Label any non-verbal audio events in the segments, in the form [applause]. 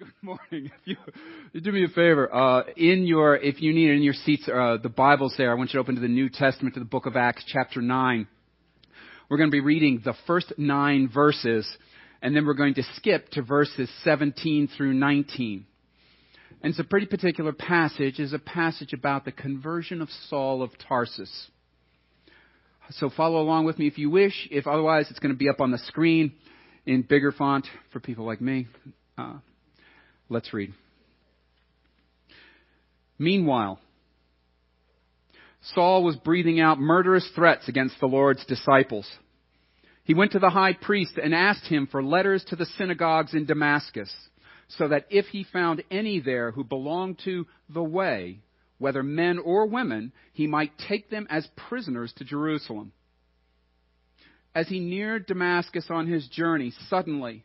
Good morning. If you, you do me a favor, uh, in your, if you need it in your seats, uh, the Bible's there. I want you to open to the New Testament, to the book of Acts, chapter 9. We're going to be reading the first nine verses, and then we're going to skip to verses 17 through 19. And it's a pretty particular passage, is a passage about the conversion of Saul of Tarsus. So follow along with me if you wish. If otherwise, it's going to be up on the screen in bigger font for people like me. Uh, Let's read. Meanwhile, Saul was breathing out murderous threats against the Lord's disciples. He went to the high priest and asked him for letters to the synagogues in Damascus, so that if he found any there who belonged to the way, whether men or women, he might take them as prisoners to Jerusalem. As he neared Damascus on his journey, suddenly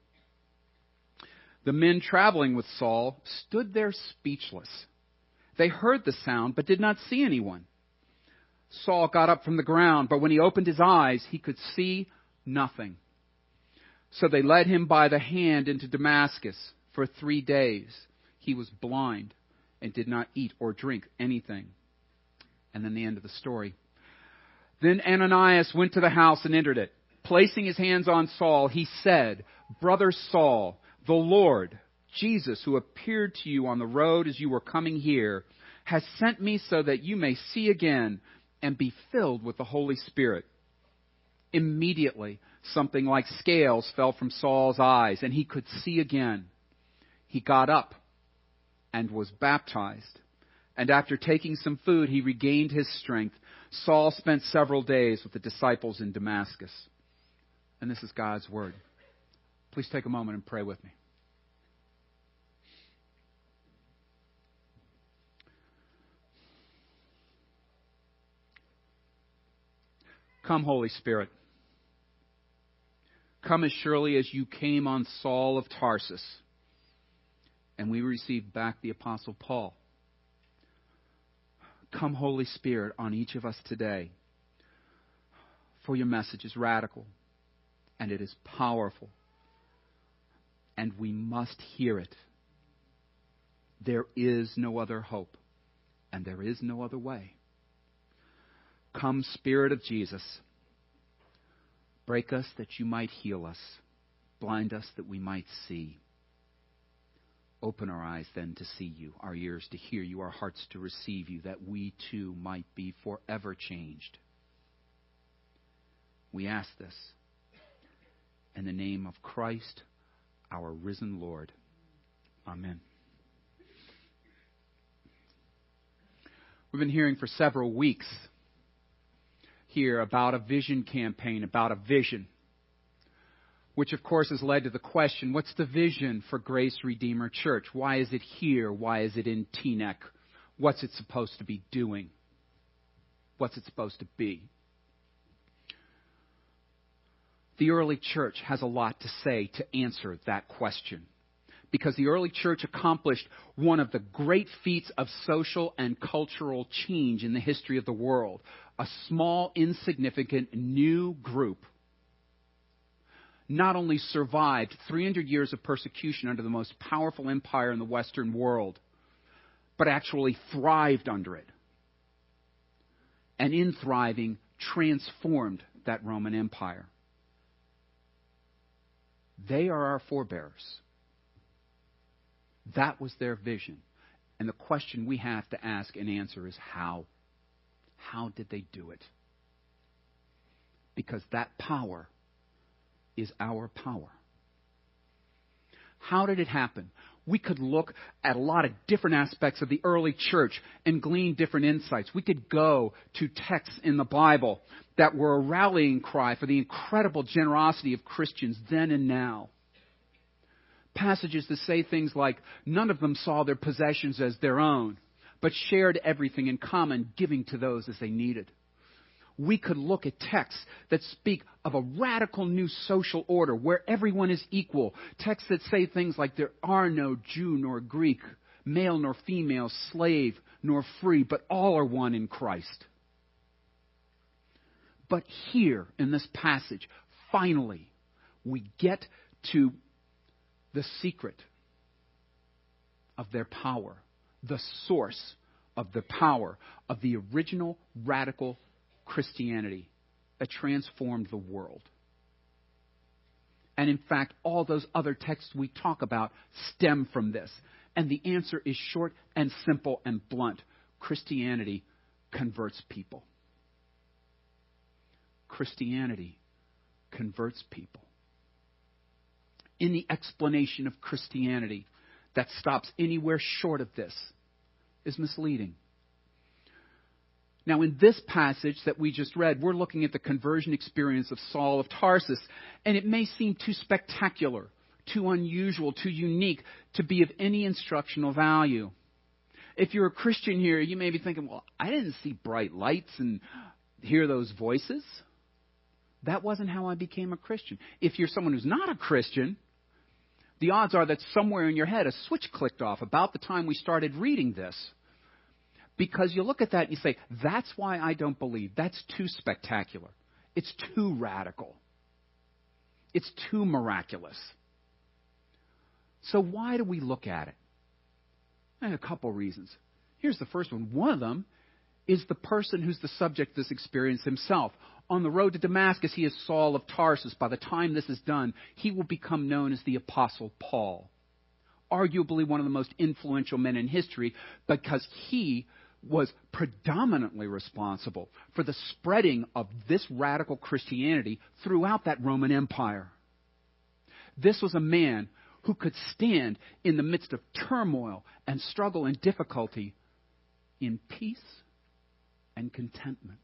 The men traveling with Saul stood there speechless. They heard the sound, but did not see anyone. Saul got up from the ground, but when he opened his eyes, he could see nothing. So they led him by the hand into Damascus. For three days he was blind and did not eat or drink anything. And then the end of the story. Then Ananias went to the house and entered it. Placing his hands on Saul, he said, Brother Saul, the Lord, Jesus, who appeared to you on the road as you were coming here, has sent me so that you may see again and be filled with the Holy Spirit. Immediately, something like scales fell from Saul's eyes, and he could see again. He got up and was baptized. And after taking some food, he regained his strength. Saul spent several days with the disciples in Damascus. And this is God's word. Please take a moment and pray with me. Come, Holy Spirit. Come as surely as you came on Saul of Tarsus. And we receive back the Apostle Paul. Come, Holy Spirit, on each of us today. For your message is radical and it is powerful and we must hear it. There is no other hope, and there is no other way. Come, Spirit of Jesus, break us that you might heal us, blind us that we might see. Open our eyes then to see you, our ears to hear you, our hearts to receive you, that we too might be forever changed. We ask this in the name of Christ our risen Lord. Amen. We've been hearing for several weeks here about a vision campaign, about a vision, which of course has led to the question what's the vision for Grace Redeemer Church? Why is it here? Why is it in Teaneck? What's it supposed to be doing? What's it supposed to be? the early church has a lot to say to answer that question. Because the early church accomplished one of the great feats of social and cultural change in the history of the world. A small, insignificant, new group not only survived 300 years of persecution under the most powerful empire in the Western world, but actually thrived under it. And in thriving, transformed that Roman Empire. They are our forebears. That was their vision. And the question we have to ask and answer is how? How did they do it? Because that power is our power. How did it happen? we could look at a lot of different aspects of the early church and glean different insights. We could go to texts in the Bible that were a rallying cry for the incredible generosity of Christians then and now. Passages that say things like, none of them saw their possessions as their own, but shared everything in common, giving to those as they needed. We could look at texts that speak of a radical new social order where everyone is equal. Texts that say things like there are no Jew nor Greek, male nor female, slave nor free, but all are one in Christ. But here in this passage, finally, we get to the secret of their power, the source of the power of the original radical Christianity that transformed the world. And in fact, all those other texts we talk about stem from this. And the answer is short and simple and blunt Christianity converts people. Christianity converts people. In the explanation of Christianity that stops anywhere short of this is misleading. Now, in this passage that we just read, we're looking at the conversion experience of Saul of Tarsus, and it may seem too spectacular, too unusual, too unique to be of any instructional value. If you're a Christian here, you may be thinking, well, I didn't see bright lights and hear those voices. That wasn't how I became a Christian. If you're someone who's not a Christian, the odds are that somewhere in your head a switch clicked off about the time we started reading this. Because you look at that and you say, that's why I don't believe. That's too spectacular. It's too radical. It's too miraculous. So why do we look at it? And a couple reasons. Here's the first one. One of them is the person who's the subject of this experience himself. On the road to Damascus, he is Saul of Tarsus. By the time this is done, he will become known as the Apostle Paul. Arguably one of the most influential men in history because he was predominantly responsible for the spreading of this radical Christianity throughout that Roman Empire. This was a man who could stand in the midst of turmoil and struggle and difficulty in peace and contentment.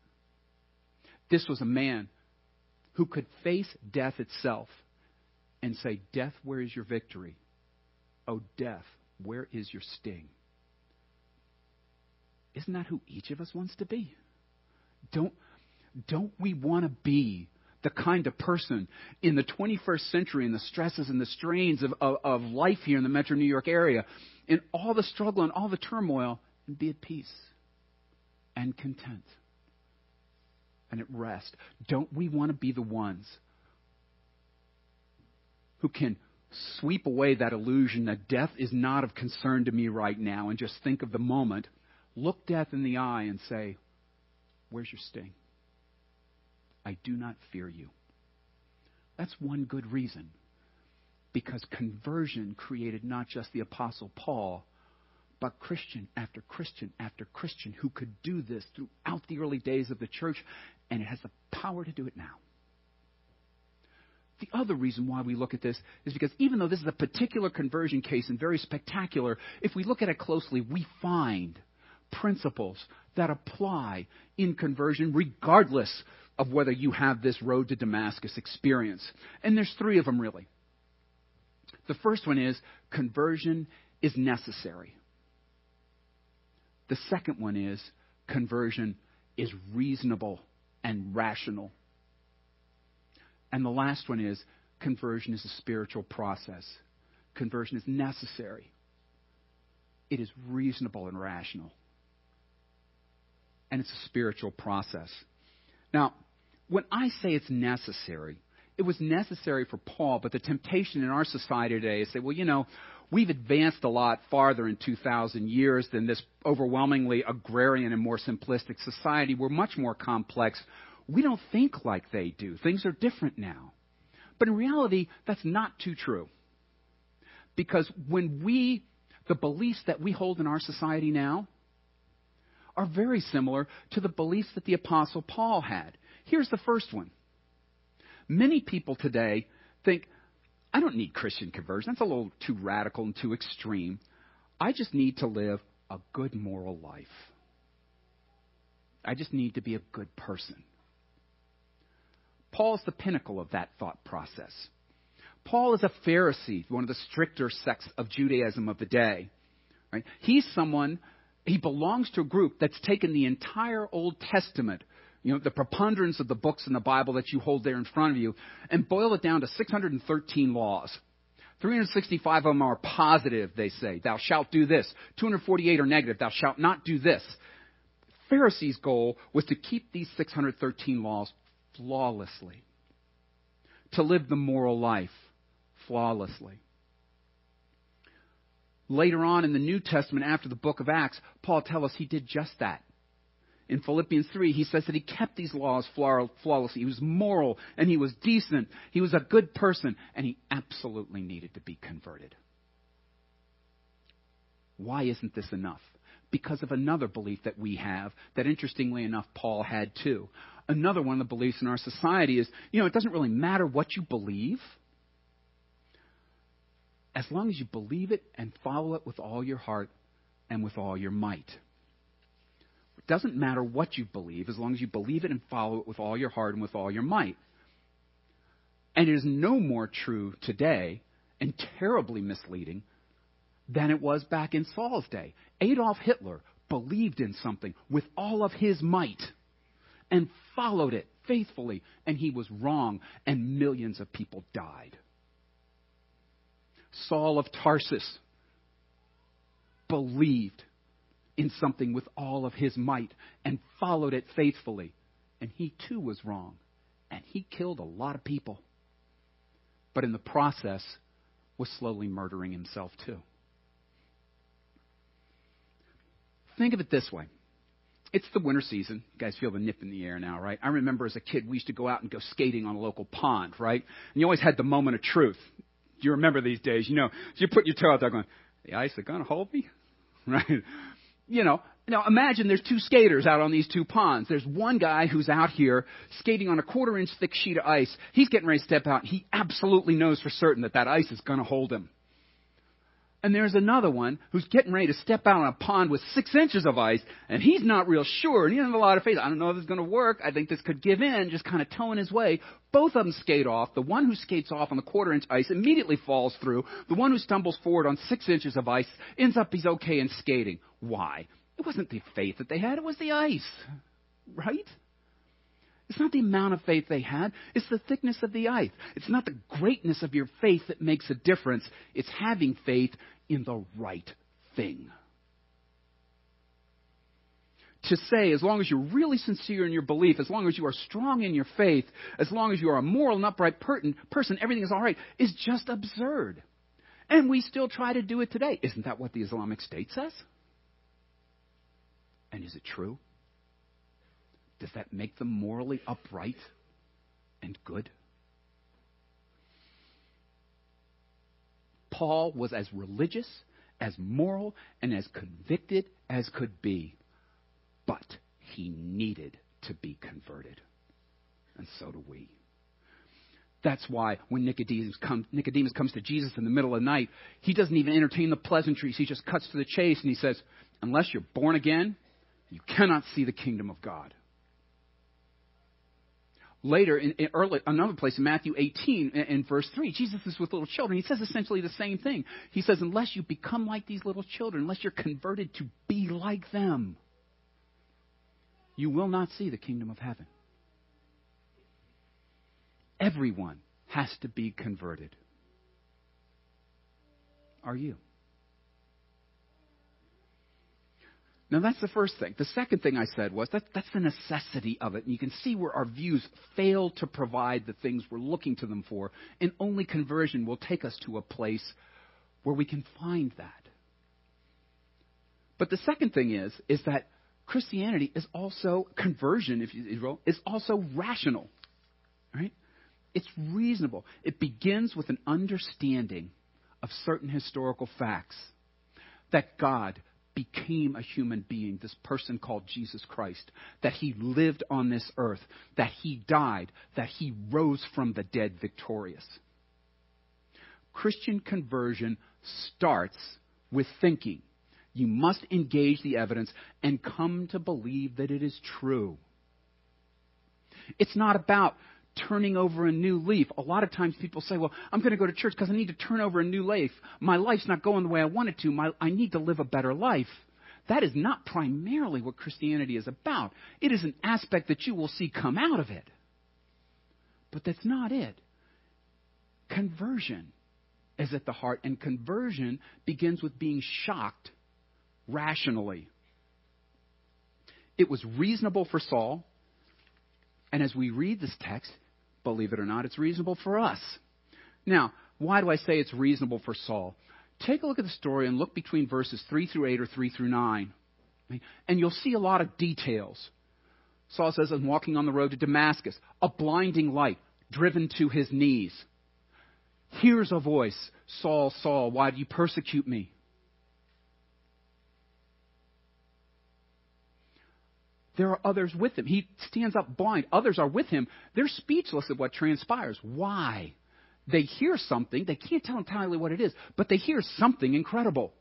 This was a man who could face death itself and say, Death, where is your victory? Oh, death, where is your sting? Isn't that who each of us wants to be? Don't, don't we want to be the kind of person in the 21st century and the stresses and the strains of, of, of life here in the metro New York area, in all the struggle and all the turmoil, and be at peace and content and at rest? Don't we want to be the ones who can sweep away that illusion that death is not of concern to me right now and just think of the moment, look death in the eye and say, Where's your sting? I do not fear you. That's one good reason. Because conversion created not just the Apostle Paul, but Christian after Christian after Christian who could do this throughout the early days of the church, and it has the power to do it now. The other reason why we look at this is because even though this is a particular conversion case and very spectacular, if we look at it closely, we find principles that apply in conversion regardless of whether you have this road to Damascus experience. And there's three of them really. The first one is conversion is necessary. The second one is conversion is reasonable and rational. And the last one is conversion is a spiritual process. Conversion is necessary. It is reasonable and rational. And it's a spiritual process. Now, when I say it's necessary, it was necessary for Paul, but the temptation in our society today is to say, well, you know, we've advanced a lot farther in 2,000 years than this overwhelmingly agrarian and more simplistic society. We're much more complex. We don't think like they do. Things are different now. But in reality, that's not too true. Because when we, the beliefs that we hold in our society now, are very similar to the beliefs that the Apostle Paul had. Here's the first one. Many people today think, I don't need Christian conversion. That's a little too radical and too extreme. I just need to live a good moral life. I just need to be a good person. Paul's the pinnacle of that thought process. Paul is a Pharisee, one of the stricter sects of Judaism of the day. Right? He's someone he belongs to a group that's taken the entire Old Testament, you know, the preponderance of the books in the Bible that you hold there in front of you, and boil it down to 613 laws. 365 of them are positive, they say. Thou shalt do this. 248 are negative. Thou shalt not do this. Pharisees' goal was to keep these 613 laws flawlessly, to live the moral life flawlessly. Later on in the New Testament, after the book of Acts, Paul tells us he did just that. In Philippians 3, he says that he kept these laws flawlessly. He was moral and he was decent. He was a good person and he absolutely needed to be converted. Why isn't this enough? Because of another belief that we have that, interestingly enough, Paul had too. Another one of the beliefs in our society is you know, it doesn't really matter what you believe as long as you believe it and follow it with all your heart and with all your might. Doesn't matter what you believe as long as you believe it and follow it with all your heart and with all your might. And it is no more true today and terribly misleading than it was back in Saul's day. Adolf Hitler believed in something with all of his might and followed it faithfully, and he was wrong, and millions of people died. Saul of Tarsus believed in something with all of his might and followed it faithfully. And he too was wrong. And he killed a lot of people. But in the process, was slowly murdering himself too. Think of it this way. It's the winter season. You guys feel the nip in the air now, right? I remember as a kid, we used to go out and go skating on a local pond, right? And you always had the moment of truth Do you remember these days, you know, you put your toe out there going, the ice is going to hold me? [laughs] Right? You know, now imagine there's two skaters out on these two ponds. There's one guy who's out here skating on a quarter inch thick sheet of ice. He's getting ready to step out. He absolutely knows for certain that that ice is going to hold him. And there's another one who's getting ready to step out on a pond with six inches of ice, and he's not real sure, and he doesn't have a lot of faith. I don't know if this is going to work. I think this could give in, just kind of toeing his way. Both of them skate off. The one who skates off on the quarter inch ice immediately falls through. The one who stumbles forward on six inches of ice ends up he's okay in skating. Why? It wasn't the faith that they had, it was the ice. Right? It's not the amount of faith they had, it's the thickness of the ice. It's not the greatness of your faith that makes a difference, it's having faith in the right thing. To say, as long as you're really sincere in your belief, as long as you are strong in your faith, as long as you are a moral and upright person, everything is all right, is just absurd. And we still try to do it today. Isn't that what the Islamic State says? And is it true? Does that make them morally upright and good? Paul was as religious, as moral, and as convicted as could be, but he needed to be converted. And so do we. That's why when Nicodemus, come, Nicodemus comes to Jesus in the middle of the night, he doesn't even entertain the pleasantries. He just cuts to the chase and he says, Unless you're born again, you cannot see the kingdom of God. Later, in, in early, another place in Matthew 18, in, verse 3, Jesus is with little children. He says essentially the same thing. He says, Unless you become like these little children, unless you're converted to be like them, you will not see the kingdom of heaven. Everyone has to be converted. Are you? Now, that's the first thing. The second thing I said was that that's the necessity of it. And you can see where our views fail to provide the things we're looking to them for. And only conversion will take us to a place where we can find that. But the second thing is, is that Christianity is also, conversion, if you will, is also rational. Right? It's reasonable. It begins with an understanding of certain historical facts that God became a human being, this person called Jesus Christ, that he lived on this earth, that he died, that he rose from the dead victorious. Christian conversion starts with thinking. You must engage the evidence and come to believe that it is true. It's not about turning over a new leaf. A lot of times people say, well, I'm going to go to church because I need to turn over a new leaf. My life's not going the way I want it to. My, I need to live a better life. That is not primarily what Christianity is about. It is an aspect that you will see come out of it. But that's not it. Conversion is at the heart, and conversion begins with being shocked rationally. It was reasonable for Saul, and as we read this text, believe it or not, it's reasonable for us. Now, why do I say it's reasonable for Saul? Take a look at the story and look between verses 3 through 8 or 3 through 9. And you'll see a lot of details. Saul says, I'm walking on the road to Damascus, a blinding light driven to his knees. Hears a voice, Saul, Saul, why do you persecute me? There are others with him. He stands up blind. Others are with him. They're speechless at what transpires. Why? They hear something. They can't tell entirely what it is, but they hear something incredible.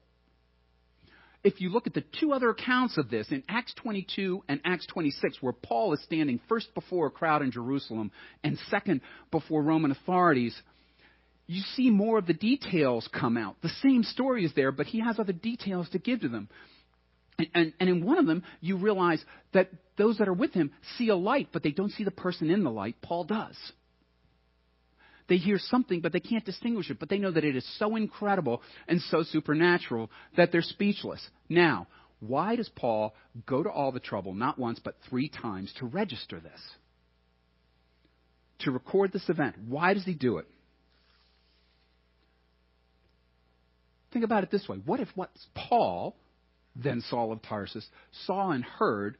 If you look at the two other accounts of this in Acts 22 and Acts 26, where Paul is standing first before a crowd in Jerusalem and second before Roman authorities, you see more of the details come out. The same story is there, but he has other details to give to them. And, and, and, in one of them, you realize that those that are with him see a light, but they don't see the person in the light. Paul does. They hear something, but they can't distinguish it. But they know that it is so incredible and so supernatural that they're speechless. Now, why does Paul go to all the trouble, not once, but three times, to register this? To record this event? Why does he do it? Think about it this way. What if what Paul, then Saul of Tarsus, saw and heard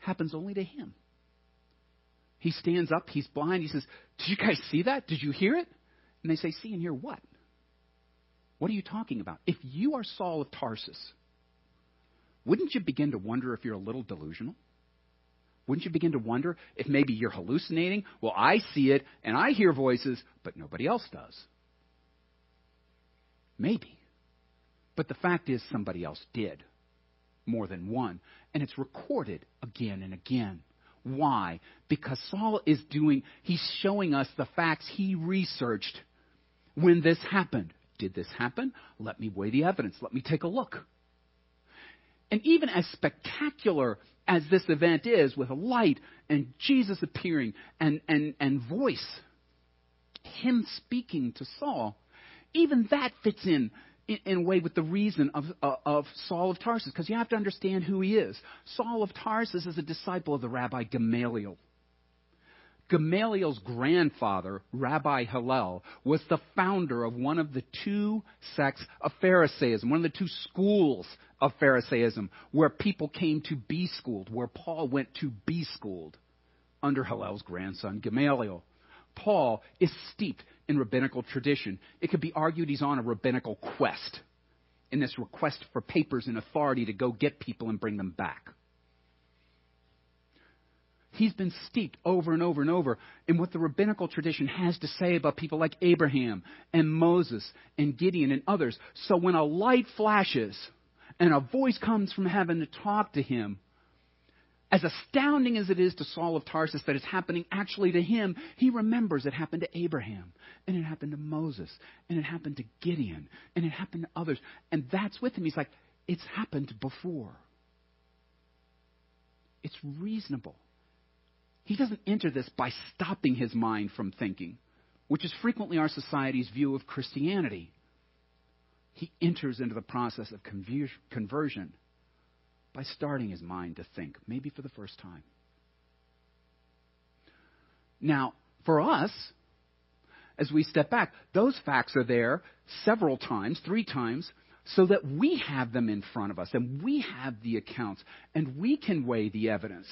happens only to him? He stands up, he's blind, he says, Did you guys see that? Did you hear it? And they say, See and hear what? What are you talking about? If you are Saul of Tarsus, wouldn't you begin to wonder if you're a little delusional? Wouldn't you begin to wonder if maybe you're hallucinating? Well, I see it and I hear voices, but nobody else does. Maybe. But the fact is, somebody else did. More than one. And it's recorded again and again. Why? Because Saul is doing, he's showing us the facts he researched when this happened. Did this happen? Let me weigh the evidence. Let me take a look. And even as spectacular as this event is, with a light and Jesus appearing and, and, and voice, him speaking to Saul, even that fits in in, a way with the reason of, uh, of Saul of Tarsus, because you have to understand who he is. Saul of Tarsus is a disciple of the Rabbi Gamaliel. Gamaliel's grandfather, Rabbi Hillel, was the founder of one of the two sects of Pharisaism, one of the two schools of Pharisaism, where people came to be schooled, where Paul went to be schooled under Hillel's grandson, Gamaliel. Paul is steeped in rabbinical tradition. It could be argued he's on a rabbinical quest in this request for papers and authority to go get people and bring them back. He's been steeped over and over and over in what the rabbinical tradition has to say about people like Abraham and Moses and Gideon and others. So when a light flashes and a voice comes from heaven to talk to him, as astounding as it is to Saul of Tarsus that it's happening actually to him, he remembers it happened to Abraham, and it happened to Moses, and it happened to Gideon, and it happened to others. And that's with him. He's like, it's happened before. It's reasonable. He doesn't enter this by stopping his mind from thinking, which is frequently our society's view of Christianity. He enters into the process of conversion by starting his mind to think, maybe for the first time. Now, for us, as we step back, those facts are there several times, three times, so that we have them in front of us and we have the accounts and we can weigh the evidence.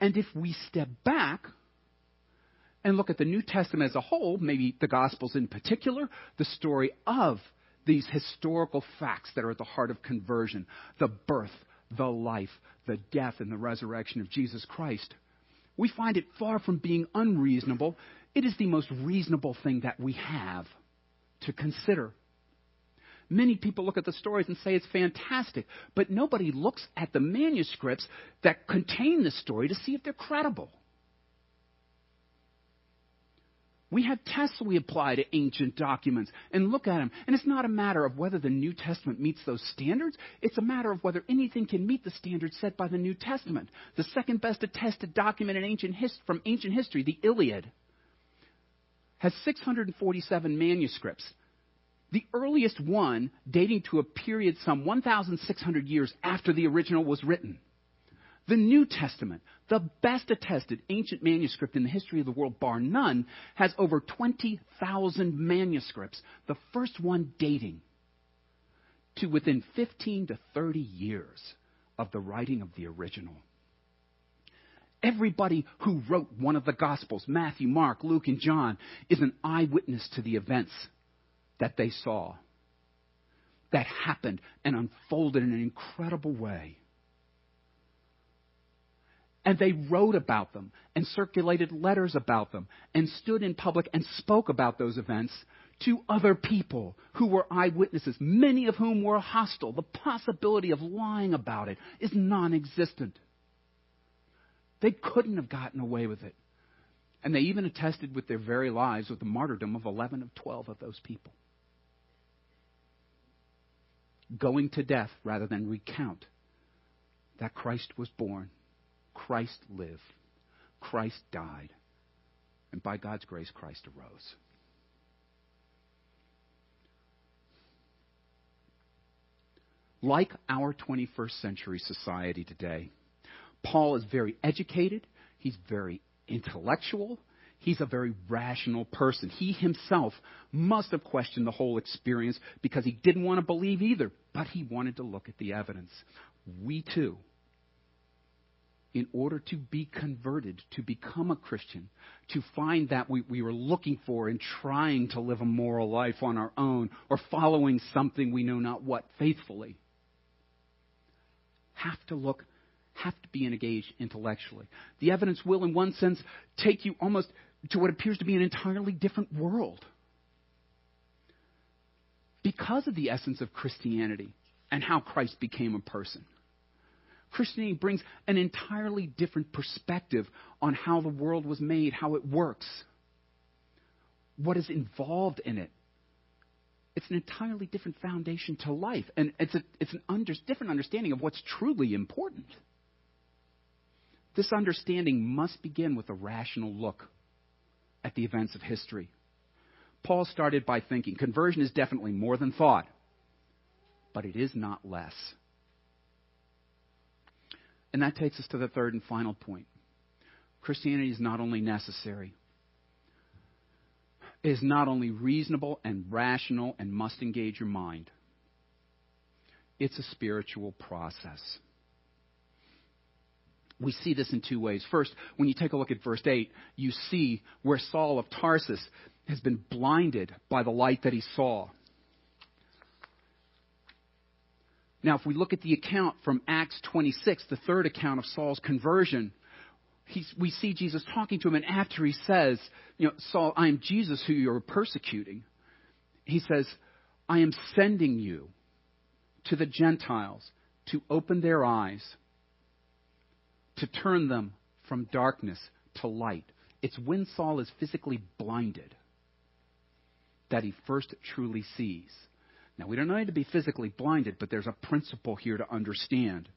And if we step back and look at the New Testament as a whole, maybe the Gospels in particular, the story of these historical facts that are at the heart of conversion, the birth, the life, the death, and the resurrection of Jesus Christ. We find it far from being unreasonable. It is the most reasonable thing that we have to consider. Many people look at the stories and say it's fantastic, but nobody looks at the manuscripts that contain the story to see if they're credible. We have tests we apply to ancient documents and look at them. And it's not a matter of whether the New Testament meets those standards. It's a matter of whether anything can meet the standards set by the New Testament. The second best attested document in ancient from ancient history, the Iliad, has 647 manuscripts. The earliest one dating to a period some 1,600 years after the original was written. The New Testament, the best attested ancient manuscript in the history of the world, bar none, has over 20,000 manuscripts, the first one dating to within 15 to 30 years of the writing of the original. Everybody who wrote one of the Gospels, Matthew, Mark, Luke, and John, is an eyewitness to the events that they saw, that happened and unfolded in an incredible way. And they wrote about them and circulated letters about them and stood in public and spoke about those events to other people who were eyewitnesses, many of whom were hostile. The possibility of lying about it is non existent. They couldn't have gotten away with it. And they even attested with their very lives with the martyrdom of 11 of 12 of those people going to death rather than recount that Christ was born, Christ lived, Christ died, and by God's grace, Christ arose. Like our 21st century society today, Paul is very educated, he's very intellectual, He's a very rational person. He himself must have questioned the whole experience because he didn't want to believe either, but he wanted to look at the evidence. We too, in order to be converted, to become a Christian, to find that we, we were looking for in trying to live a moral life on our own or following something we know not what faithfully, have to look, have to be engaged intellectually. The evidence will, in one sense, take you almost to what appears to be an entirely different world. Because of the essence of Christianity and how Christ became a person. Christianity brings an entirely different perspective on how the world was made, how it works, what is involved in it. It's an entirely different foundation to life, and it's, a, it's an under, different understanding of what's truly important. This understanding must begin with a rational look at the events of history. Paul started by thinking conversion is definitely more than thought, but it is not less. And that takes us to the third and final point. Christianity is not only necessary, it is not only reasonable and rational and must engage your mind, it's a spiritual process we see this in two ways. First, when you take a look at verse 8, you see where Saul of Tarsus has been blinded by the light that he saw. Now, if we look at the account from Acts 26, the third account of Saul's conversion, we see Jesus talking to him, and after he says, You know, Saul, I am Jesus who you're persecuting, he says, I am sending you to the Gentiles to open their eyes to turn them from darkness to light. It's when Saul is physically blinded that he first truly sees. Now, we don't need to be physically blinded, but there's a principle here to understand.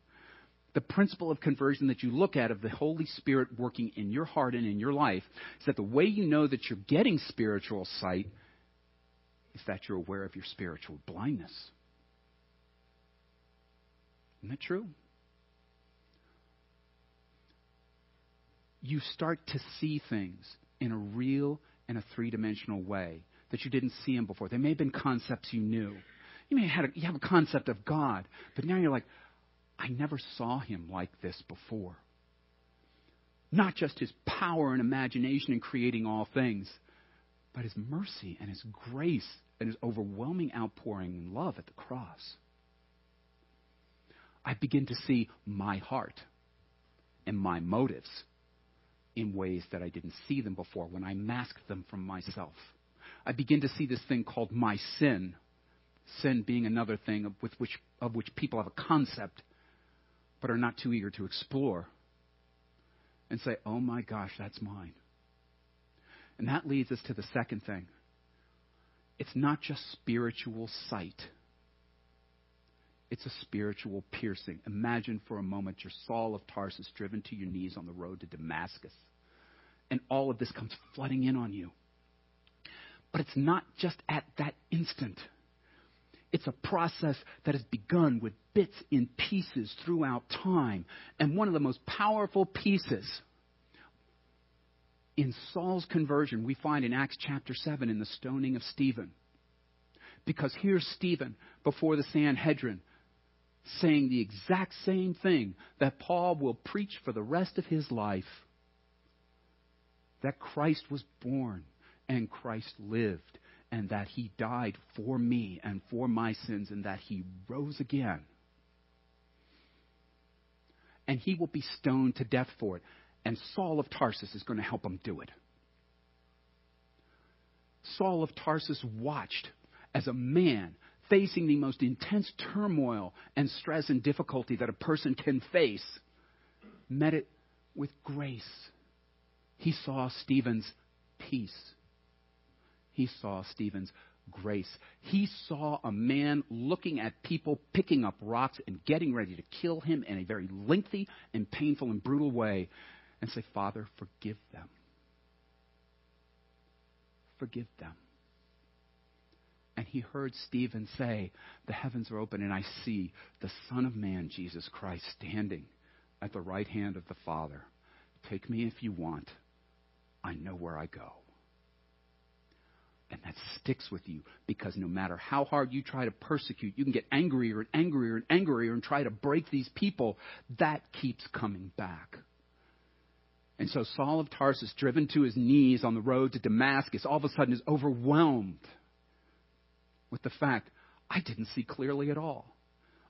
The principle of conversion that you look at of the Holy Spirit working in your heart and in your life is that the way you know that you're getting spiritual sight is that you're aware of your spiritual blindness. Isn't that true? you start to see things in a real and a three dimensional way that you didn't see him before. They may have been concepts you knew. You may have, a, you have a concept of God, but now you're like, I never saw him like this before. Not just his power and imagination in creating all things, but his mercy and his grace and his overwhelming outpouring in love at the cross. I begin to see my heart and my motives in ways that I didn't see them before when I masked them from myself. I begin to see this thing called my sin, sin being another thing of, with which, of which people have a concept but are not too eager to explore, and say, oh my gosh, that's mine. And that leads us to the second thing. It's not just spiritual sight. It's a spiritual piercing. Imagine for a moment you're Saul of Tarsus driven to your knees on the road to Damascus. And all of this comes flooding in on you. But it's not just at that instant. It's a process that has begun with bits and pieces throughout time. And one of the most powerful pieces in Saul's conversion, we find in Acts chapter 7 in the stoning of Stephen. Because here's Stephen before the Sanhedrin saying the exact same thing that Paul will preach for the rest of his life that Christ was born and Christ lived and that he died for me and for my sins and that he rose again. And he will be stoned to death for it. And Saul of Tarsus is going to help him do it. Saul of Tarsus watched as a man facing the most intense turmoil and stress and difficulty that a person can face met it with grace. He saw Stephen's peace he saw Stephen's grace. He saw a man looking at people picking up rocks and getting ready to kill him in a very lengthy and painful and brutal way and say, Father, forgive them. Forgive them. And he heard Stephen say, The heavens are open, and I see the Son of Man, Jesus Christ, standing at the right hand of the Father. Take me if you want. I know where I go. And that sticks with you because no matter how hard you try to persecute, you can get angrier and angrier and angrier and try to break these people. That keeps coming back. And so Saul of Tarsus, driven to his knees on the road to Damascus, all of a sudden is overwhelmed with the fact I didn't see clearly at all.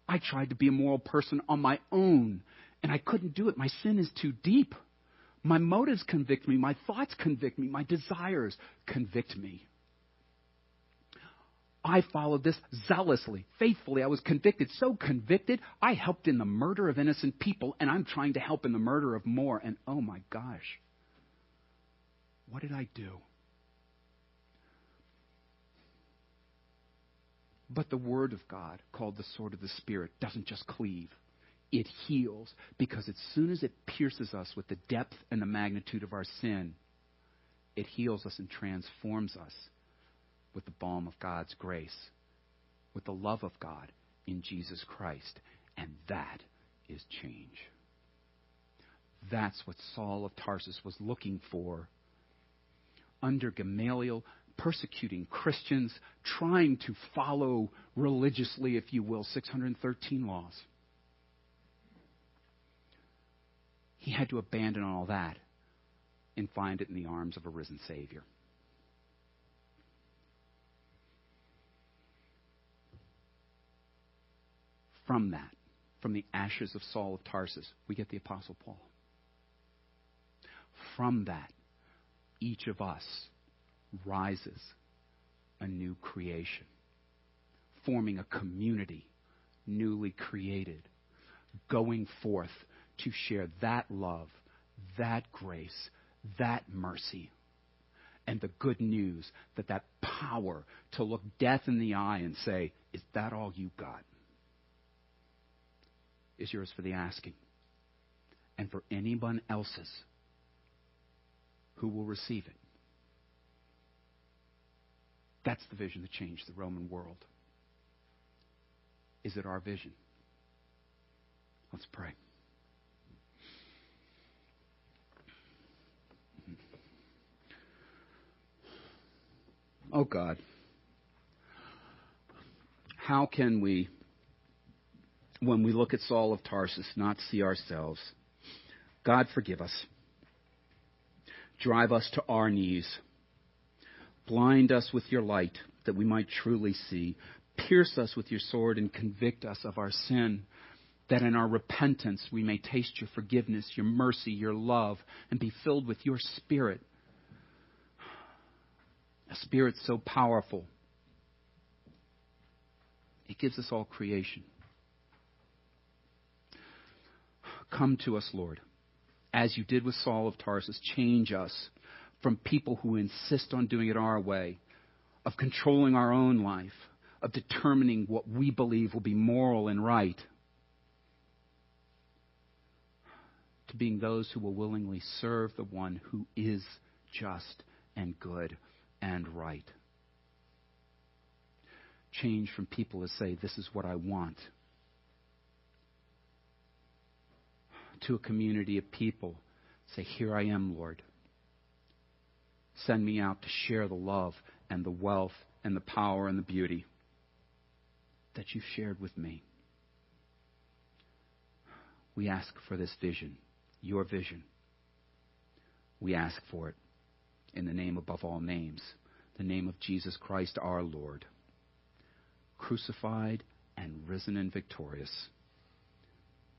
I tried to be a moral person on my own, and I couldn't do it. My sin is too deep. My motives convict me. My thoughts convict me. My desires convict me. I followed this zealously, faithfully. I was convicted, so convicted, I helped in the murder of innocent people, and I'm trying to help in the murder of more. And oh my gosh, what did I do? But the Word of God, called the sword of the Spirit, doesn't just cleave. It heals because as soon as it pierces us with the depth and the magnitude of our sin, it heals us and transforms us with the balm of God's grace, with the love of God in Jesus Christ. And that is change. That's what Saul of Tarsus was looking for under Gamaliel, persecuting Christians, trying to follow religiously, if you will, 613 laws. He had to abandon all that and find it in the arms of a risen Savior. From that, from the ashes of Saul of Tarsus, we get the Apostle Paul. From that, each of us rises a new creation, forming a community newly created, going forth to share that love, that grace, that mercy, and the good news that that power to look death in the eye and say, Is that all you got? Is yours for the asking. And for anyone else's who will receive it. That's the vision that changed the Roman world. Is it our vision? Let's pray. Oh God, how can we when we look at Saul of Tarsus, not see ourselves. God, forgive us. Drive us to our knees. Blind us with your light that we might truly see. Pierce us with your sword and convict us of our sin, that in our repentance we may taste your forgiveness, your mercy, your love, and be filled with your spirit. A spirit so powerful, it gives us all creation. Come to us, Lord, as you did with Saul of Tarsus. Change us from people who insist on doing it our way, of controlling our own life, of determining what we believe will be moral and right, to being those who will willingly serve the one who is just and good and right. Change from people to say, This is what I want, to a community of people. Say, Here I am, Lord. Send me out to share the love and the wealth and the power and the beauty that you've shared with me. We ask for this vision, your vision. We ask for it in the name above all names, the name of Jesus Christ our Lord, crucified and risen and victorious.